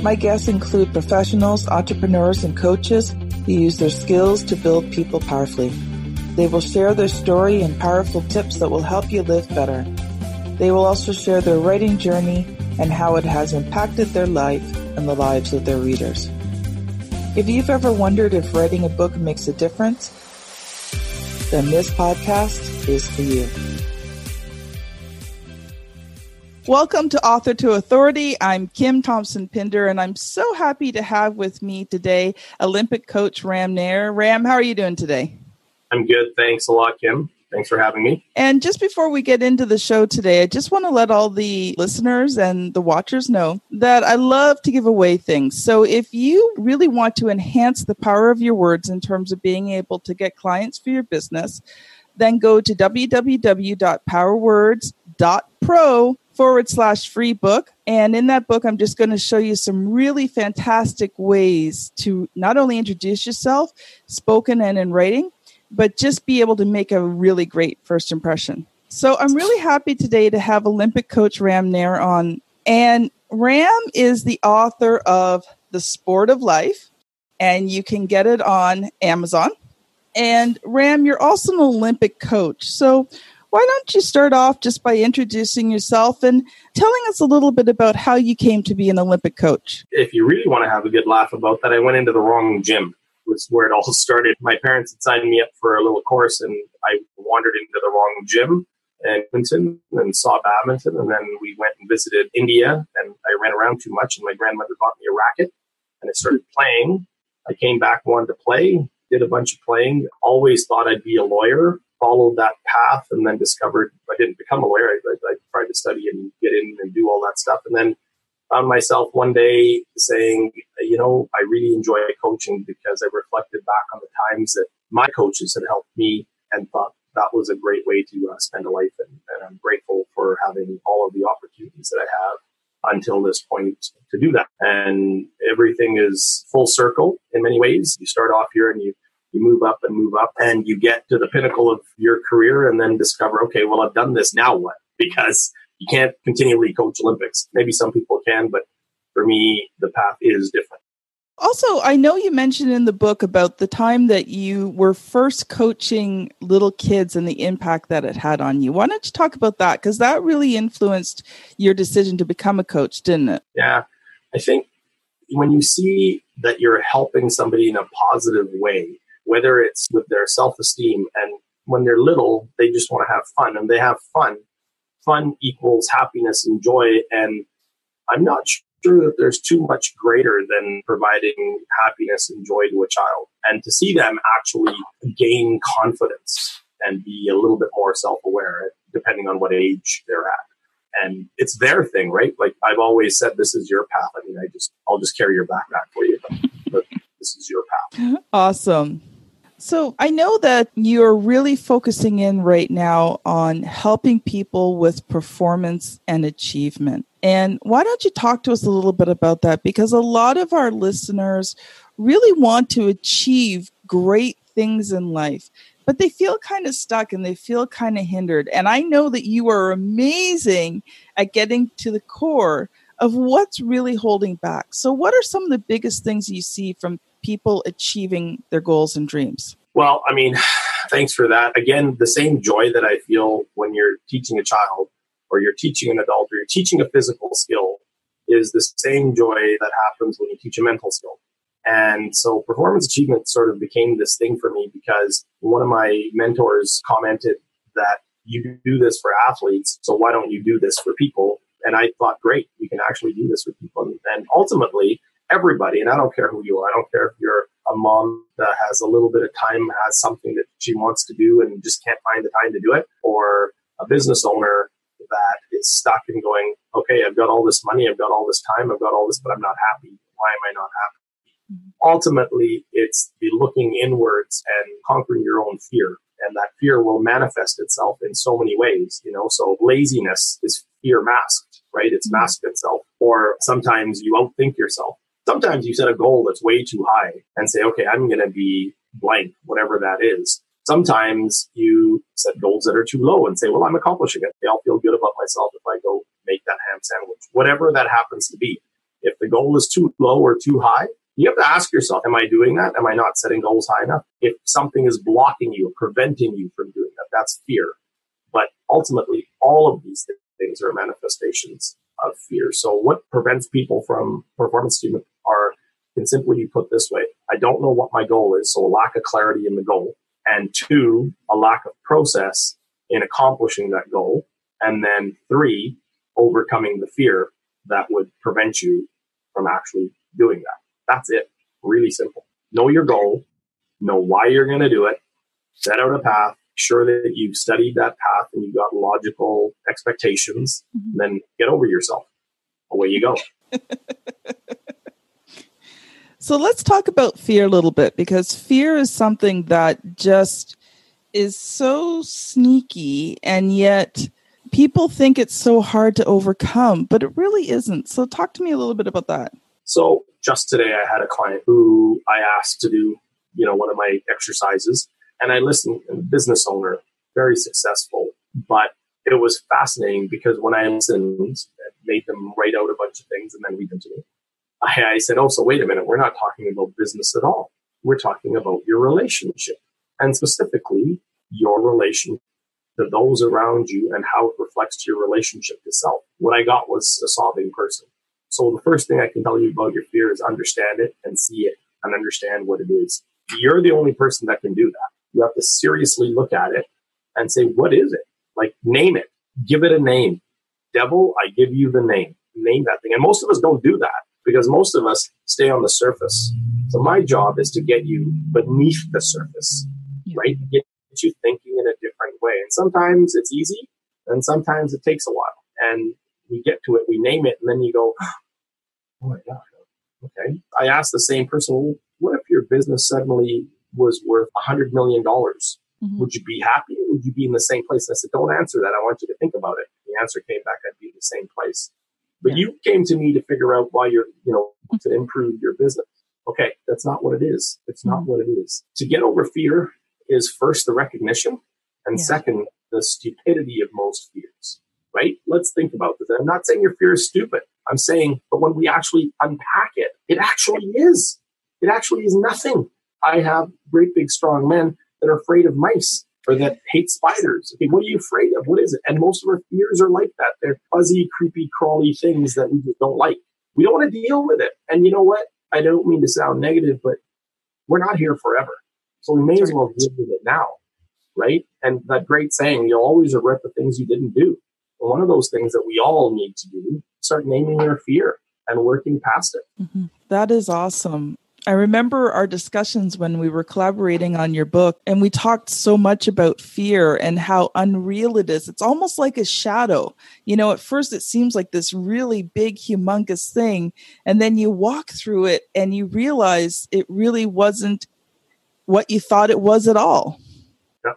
My guests include professionals, entrepreneurs, and coaches who use their skills to build people powerfully. They will share their story and powerful tips that will help you live better. They will also share their writing journey and how it has impacted their life and the lives of their readers. If you've ever wondered if writing a book makes a difference, then this podcast is for you. Welcome to Author to Authority. I'm Kim Thompson Pinder, and I'm so happy to have with me today Olympic coach Ram Nair. Ram, how are you doing today? I'm good. Thanks a lot, Kim. Thanks for having me. And just before we get into the show today, I just want to let all the listeners and the watchers know that I love to give away things. So if you really want to enhance the power of your words in terms of being able to get clients for your business, then go to www.powerwords.pro forward slash free book. And in that book, I'm just going to show you some really fantastic ways to not only introduce yourself, spoken and in writing, but just be able to make a really great first impression. So I'm really happy today to have Olympic coach Ram Nair on. And Ram is the author of The Sport of Life, and you can get it on Amazon. And Ram, you're also an Olympic coach. So why don't you start off just by introducing yourself and telling us a little bit about how you came to be an Olympic coach? If you really want to have a good laugh about that, I went into the wrong gym. Was where it all started. My parents had signed me up for a little course, and I wandered into the wrong gym in Clinton and saw badminton. And then we went and visited India, and I ran around too much, and my grandmother bought me a racket, and I started playing. I came back, wanted to play, did a bunch of playing. Always thought I'd be a lawyer, followed that path and then discovered I didn't become a lawyer. I, I, tried to study and get in and do all that stuff. And then found myself one day saying, you know, I really enjoy coaching because I reflected back on the times that my coaches had helped me and thought that was a great way to uh, spend a life. And, and I'm grateful for having all of the opportunities that I have until this point to do that. And everything is full circle in many ways. You start off here and you you move up and move up and you get to the pinnacle of your career and then discover, okay, well, I've done this. Now what? Because you can't continually coach Olympics. Maybe some people can, but for me, the path is different. Also, I know you mentioned in the book about the time that you were first coaching little kids and the impact that it had on you. Why don't you talk about that? Because that really influenced your decision to become a coach, didn't it? Yeah. I think when you see that you're helping somebody in a positive way, whether it's with their self esteem and when they're little, they just want to have fun and they have fun. Fun equals happiness and joy. And I'm not sure that there's too much greater than providing happiness and joy to a child. And to see them actually gain confidence and be a little bit more self aware, depending on what age they're at. And it's their thing, right? Like I've always said, this is your path. I mean, I just, I'll just carry your backpack for you, but, but this is your path. Awesome. So I know that you're really focusing in right now on helping people with performance and achievement. And why don't you talk to us a little bit about that? Because a lot of our listeners really want to achieve great things in life, but they feel kind of stuck and they feel kind of hindered. And I know that you are amazing at getting to the core of what's really holding back. So, what are some of the biggest things you see from people achieving their goals and dreams? Well, I mean, thanks for that. Again, the same joy that I feel when you're teaching a child or you're teaching an adult or you're teaching a physical skill is the same joy that happens when you teach a mental skill. And so performance achievement sort of became this thing for me because one of my mentors commented that you do this for athletes, so why don't you do this for people? And I thought, great, we can actually do this for people. And ultimately, everybody, and I don't care who you are. I don't care if you're a mom that has a little bit of time, has something that she wants to do and just can't find the time to do it, or a business owner that is stuck and going, okay, I've got all this money, I've got all this time, I've got all this, but I'm not happy. Why am I not happy? Mm-hmm. ultimately it's the looking inwards and conquering your own fear and that fear will manifest itself in so many ways you know so laziness is fear masked right it's mm-hmm. masked itself or sometimes you outthink yourself sometimes you set a goal that's way too high and say okay i'm going to be blank whatever that is sometimes you set goals that are too low and say well i'm accomplishing it i'll feel good about myself if i go make that ham sandwich whatever that happens to be if the goal is too low or too high you have to ask yourself, am I doing that? Am I not setting goals high enough? If something is blocking you, preventing you from doing that, that's fear. But ultimately, all of these things are manifestations of fear. So what prevents people from performance achievement are can simply be put this way. I don't know what my goal is. So a lack of clarity in the goal. And two, a lack of process in accomplishing that goal. And then three, overcoming the fear that would prevent you from actually doing that. That's it. Really simple. Know your goal, know why you're going to do it, set out a path, sure that you've studied that path and you've got logical expectations, mm-hmm. then get over yourself. Away you go. so let's talk about fear a little bit because fear is something that just is so sneaky and yet people think it's so hard to overcome, but it really isn't. So talk to me a little bit about that. So just today, I had a client who I asked to do, you know, one of my exercises, and I listened. Business owner, very successful, but it was fascinating because when I listened, made them write out a bunch of things and then read them to me. I, I said, "Oh, so wait a minute. We're not talking about business at all. We're talking about your relationship, and specifically your relation to those around you and how it reflects your relationship to self." What I got was a sobbing person so the first thing I can tell you about your fear is understand it and see it and understand what it is. You're the only person that can do that. You have to seriously look at it and say, what is it? Like name it, give it a name. Devil, I give you the name. Name that thing. And most of us don't do that because most of us stay on the surface. So my job is to get you beneath the surface, right? Get you thinking in a different way. And sometimes it's easy and sometimes it takes a while. And we get to it, we name it, and then you go, oh my God, okay. I asked the same person, well, what if your business suddenly was worth a $100 million? Mm-hmm. Would you be happy? would you be in the same place? I said, don't answer that. I want you to think about it. The answer came back, I'd be in the same place. But yeah. you came to me to figure out why you're, you know, to improve your business. Okay, that's not what it is. It's not mm-hmm. what it is. To get over fear is first the recognition, and yeah. second, the stupidity of most fears right? Let's think about this. I'm not saying your fear is stupid. I'm saying, but when we actually unpack it, it actually is. It actually is nothing. I have great big strong men that are afraid of mice or that hate spiders. Okay, what are you afraid of? What is it? And most of our fears are like that. They're fuzzy, creepy, crawly things that we just don't like. We don't want to deal with it. And you know what? I don't mean to sound negative, but we're not here forever. So we may as well deal with it now. Right? And that great saying, you'll always regret the things you didn't do one of those things that we all need to do start naming your fear and working past it. Mm-hmm. That is awesome. I remember our discussions when we were collaborating on your book, and we talked so much about fear and how unreal it is. It's almost like a shadow. You know, at first it seems like this really big, humongous thing, and then you walk through it and you realize it really wasn't what you thought it was at all. Yeah,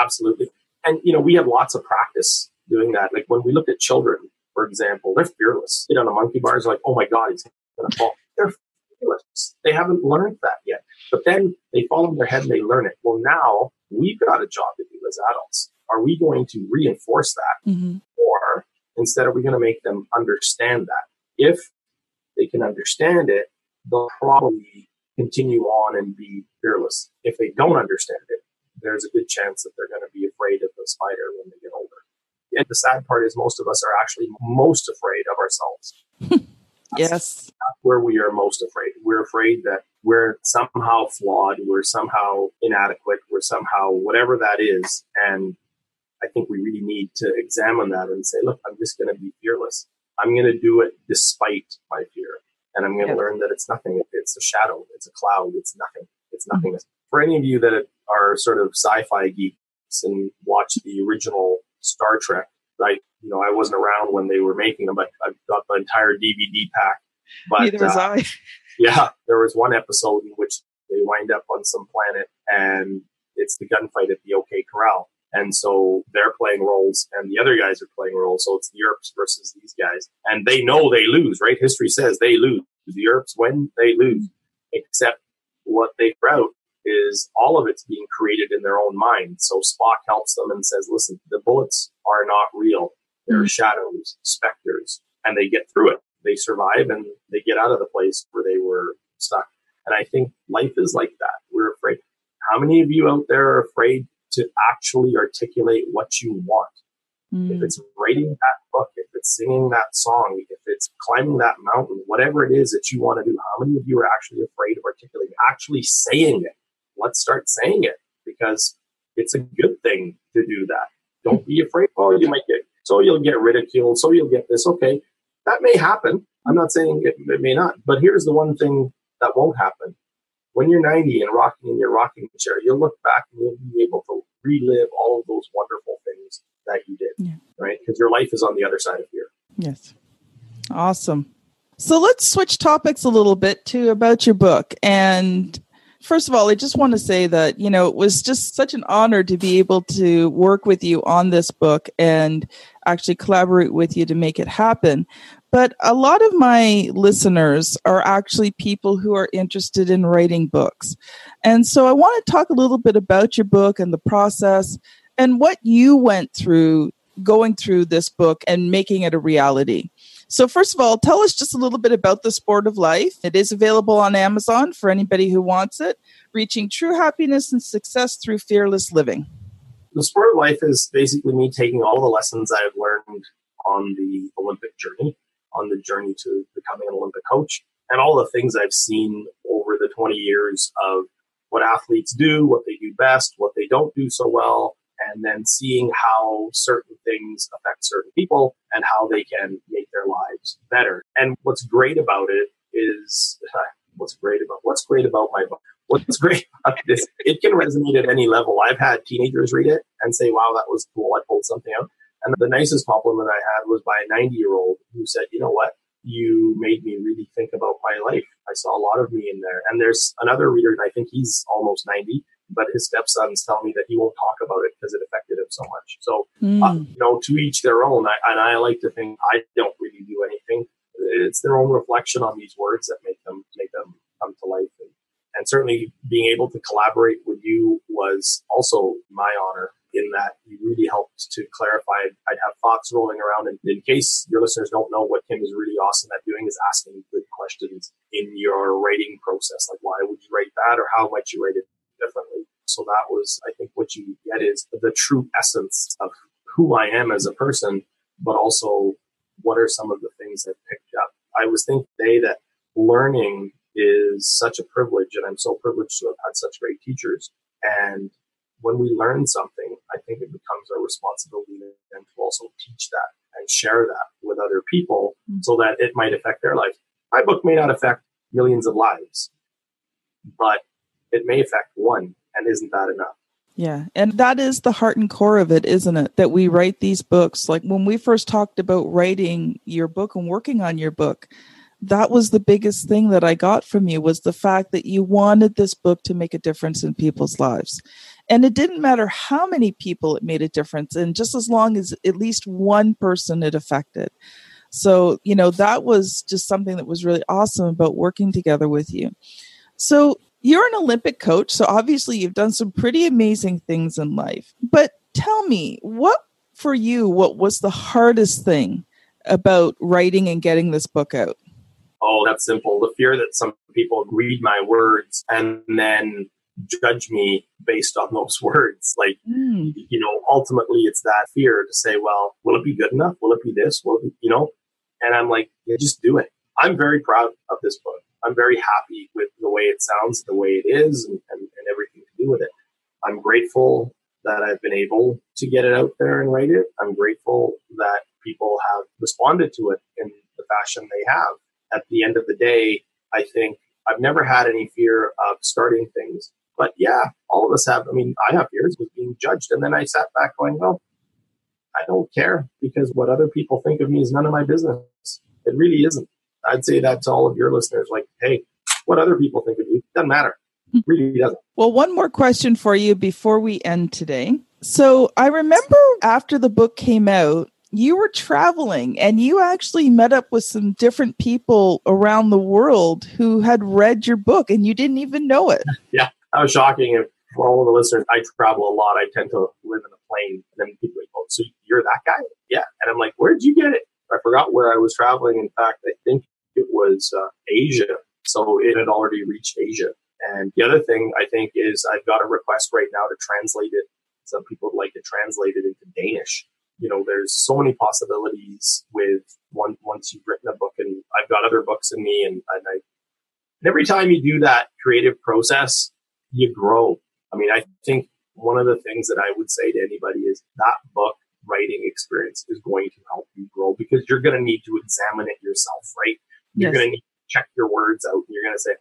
absolutely. And, you know, we have lots of practice doing that. Like when we look at children, for example, they're fearless. Get on a monkey bars, like, oh my God, he's going to fall. They're fearless. They haven't learned that yet. But then they fall in their head and they learn it. Well, now we've got a job to do as adults. Are we going to reinforce that? Mm-hmm. Or instead, are we going to make them understand that? If they can understand it, they'll probably continue on and be fearless. If they don't understand it, there's a good chance that they're going to be afraid of the spider when they get older. And the sad part is most of us are actually most afraid of ourselves. yes. That's where we are most afraid. We're afraid that we're somehow flawed, we're somehow inadequate, we're somehow whatever that is. And I think we really need to examine that and say, look, I'm just going to be fearless. I'm going to do it despite my fear. And I'm going to yeah. learn that it's nothing. It's a shadow. It's a cloud. It's nothing. It's nothing. Mm-hmm. For any of you that are sort of sci-fi geeks and watch the original Star Trek. I, you know, I wasn't around when they were making them, but I've got the entire DVD pack. But, Neither was uh, I. Yeah, there was one episode in which they wind up on some planet and it's the gunfight at the OK Corral. And so they're playing roles and the other guys are playing roles. So it's the Earps versus these guys. And they know they lose, right? History says they lose. The Earps win, they lose. Except what they route is all of it's being created in their own mind. So Spock helps them and says, listen, the bullets are not real. They're shadows, specters, and they get through it. They survive and they get out of the place where they were stuck. And I think life is like that. We're afraid. How many of you out there are afraid to actually articulate what you want? Mm. If it's writing that book, if it's singing that song, if it's climbing that mountain, whatever it is that you want to do, how many of you are actually afraid of articulating, actually saying it? Let's start saying it because it's a good thing to do that. Don't be afraid. Oh, you might get, so you'll get ridiculed. So you'll get this. Okay. That may happen. I'm not saying it, it may not, but here's the one thing that won't happen. When you're 90 and rocking in your rocking chair, you'll look back and you'll be able to relive all of those wonderful things that you did, yeah. right? Because your life is on the other side of here. Yes. Awesome. So let's switch topics a little bit to about your book. And first of all, I just want to say that, you know, it was just such an honor to be able to work with you on this book and actually collaborate with you to make it happen. But a lot of my listeners are actually people who are interested in writing books. And so I want to talk a little bit about your book and the process and what you went through going through this book and making it a reality. So, first of all, tell us just a little bit about The Sport of Life. It is available on Amazon for anybody who wants it, reaching true happiness and success through fearless living. The Sport of Life is basically me taking all the lessons I've learned on the Olympic journey on the journey to becoming an Olympic coach and all the things I've seen over the 20 years of what athletes do, what they do best, what they don't do so well, and then seeing how certain things affect certain people and how they can make their lives better. And what's great about it is what's great about what's great about my book. What's great about this, it can resonate at any level. I've had teenagers read it and say, wow, that was cool. I pulled something out. And the nicest compliment I had was by a 90 year old who said, you know what? You made me really think about my life. I saw a lot of me in there. And there's another reader, and I think he's almost 90, but his stepsons tell me that he won't talk about it because it affected him so much. So, mm. uh, you know, to each their own. I, and I like to think I don't really do anything. It's their own reflection on these words that make them make them come to life. And, and certainly being able to collaborate with you was also my honor in that you really helped to clarify. I'd have thoughts rolling around. And in case your listeners don't know what Kim is really awesome at doing is asking good questions in your writing process. Like, why would you write that? Or how might you write it differently? So that was, I think, what you get is the true essence of who I am as a person, but also what are some of the things I've picked up. I was thinking today that learning is such a privilege, and I'm so privileged to have had such great teachers. And when we learn something, I think it becomes our responsibility then to also teach that and share that with other people mm-hmm. so that it might affect their life. My book may not affect millions of lives, but it may affect one. And isn't that enough? Yeah. And that is the heart and core of it, isn't it? That we write these books. Like when we first talked about writing your book and working on your book, that was the biggest thing that I got from you was the fact that you wanted this book to make a difference in people's lives. And it didn't matter how many people it made a difference, and just as long as at least one person it affected. So, you know, that was just something that was really awesome about working together with you. So, you're an Olympic coach, so obviously you've done some pretty amazing things in life. But tell me, what for you, what was the hardest thing about writing and getting this book out? Oh, that's simple. The fear that some people read my words and then judge me based on those words. Like, mm. you know, ultimately it's that fear to say, well, will it be good enough? Will it be this? Will it be, you know? And I'm like, yeah, just do it. I'm very proud of this book. I'm very happy with the way it sounds, the way it is, and, and, and everything to do with it. I'm grateful that I've been able to get it out there and write it. I'm grateful that people have responded to it in the fashion they have. At the end of the day, I think I've never had any fear of starting things but yeah, all of us have. I mean, I have fears with being judged. And then I sat back going, well, I don't care because what other people think of me is none of my business. It really isn't. I'd say that to all of your listeners like, hey, What other people think of you doesn't matter. Hmm. It really doesn't. Well, one more question for you before we end today. So I remember after the book came out, you were traveling and you actually met up with some different people around the world who had read your book and you didn't even know it. Yeah, that was shocking. And for all of the listeners, I travel a lot. I tend to live in a plane. And then people like, oh, so you're that guy? Yeah. And I'm like, where'd you get it? I forgot where I was traveling. In fact, I think it was uh, Asia. So it had already reached Asia. And the other thing I think is I've got a request right now to translate it. Some people would like to translate it into Danish you know, there's so many possibilities with one, once you've written a book and I've got other books in me and, and I, and every time you do that creative process, you grow. I mean, I think one of the things that I would say to anybody is that book writing experience is going to help you grow because you're going to need to examine it yourself, right? You're yes. going to need to check your words out and you're going to say,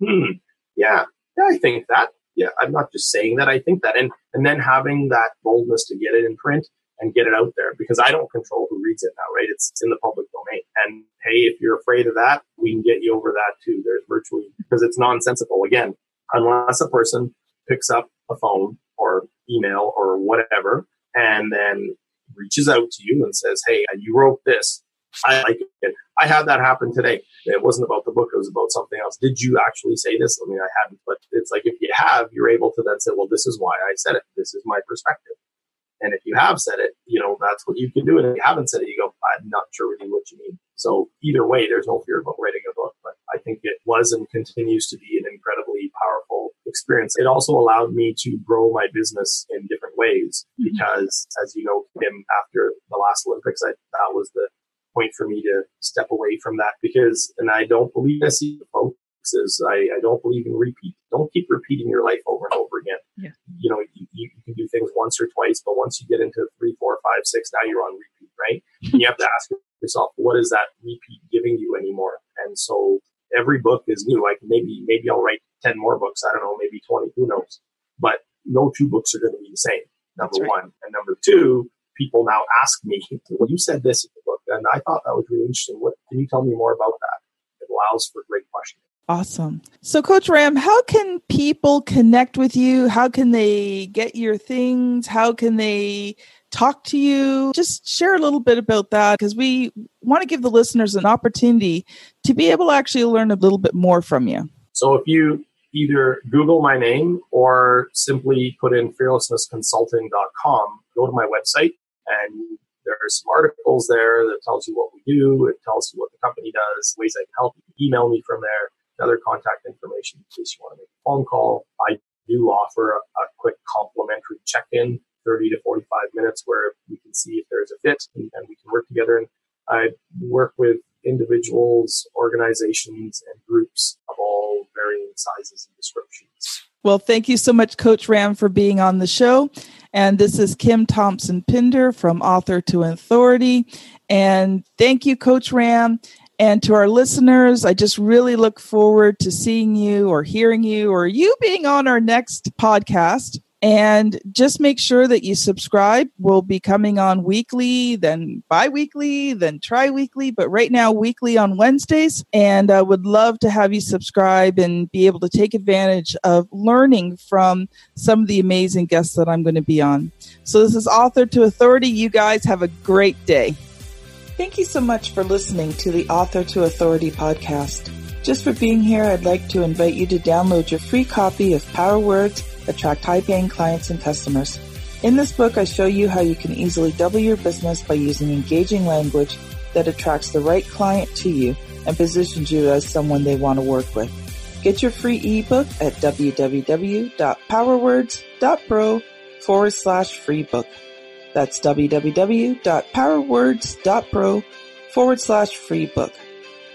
hmm, yeah, yeah, I think that. Yeah, I'm not just saying that. I think that. And, and then having that boldness to get it in print and get it out there because I don't control who reads it now, right? It's, in the public domain. And hey, if you're afraid of that, we can get you over that too. There's virtually, because it's nonsensical. Again, unless a person picks up a phone or email or whatever and then reaches out to you and says, Hey, you wrote this. I like it. I had that happen today. It wasn't about the book, it was about something else. Did you actually say this? I mean, I hadn't, but it's like if you have, you're able to then say, Well, this is why I said it. This is my perspective. And if you have said it, you know, that's what you can do. And if you haven't said it, you go, I'm not sure really what you mean. So either way, there's no fear about writing a book. But I think it was and continues to be an incredibly powerful experience. It also allowed me to grow my business in different ways mm-hmm. because, as you know, Kim, after the last Olympics, I, that was the point for me to step away from that because, and I don't believe I see the folks is I, I don't believe in repeat. Don't keep repeating your life over and over again. You know, you, you, can do things once or twice, but once you get into three, four, five, six, now you're on repeat, right? and you have to ask yourself, what is that repeat giving you anymore? And so every book is new. Like maybe, maybe I'll write 10 more books. I don't know, maybe 20, who knows? But no two books are going to be the same. Number right. one. And number two, people now ask me, well, you said this in the book, and I thought that was really interesting. What can you tell me more about that? It allows for great questions. Awesome. So, Coach Ram, how can people connect with you? How can they get your things? How can they talk to you? Just share a little bit about that because we want to give the listeners an opportunity to be able to actually learn a little bit more from you. So, if you either Google my name or simply put in fearlessnessconsulting.com, go to my website and there's some articles there that tells you what we do. It tells you what the company does, ways I can help. You email me from there other contact information in case you want to make a phone call. I do offer a, a quick complimentary check-in, 30 to 45 minutes, where we can see if there's a fit and, and we can work together. And I work with individuals, organizations, and groups of all varying sizes and descriptions. Well, thank you so much, Coach Ram, for being on the show. And this is Kim Thompson Pinder from Author to Authority. And thank you, Coach Ram. And to our listeners, I just really look forward to seeing you or hearing you or you being on our next podcast. And just make sure that you subscribe. We'll be coming on weekly, then bi weekly, then tri weekly, but right now, weekly on Wednesdays. And I would love to have you subscribe and be able to take advantage of learning from some of the amazing guests that I'm going to be on. So, this is Author to Authority. You guys have a great day. Thank you so much for listening to the Author to Authority podcast. Just for being here, I'd like to invite you to download your free copy of Power Words Attract High Paying Clients and Customers. In this book, I show you how you can easily double your business by using engaging language that attracts the right client to you and positions you as someone they want to work with. Get your free ebook at www.powerwords.pro forward slash free book. That's www.powerwords.pro forward slash free book.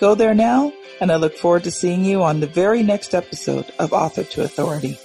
Go there now, and I look forward to seeing you on the very next episode of Author to Authority.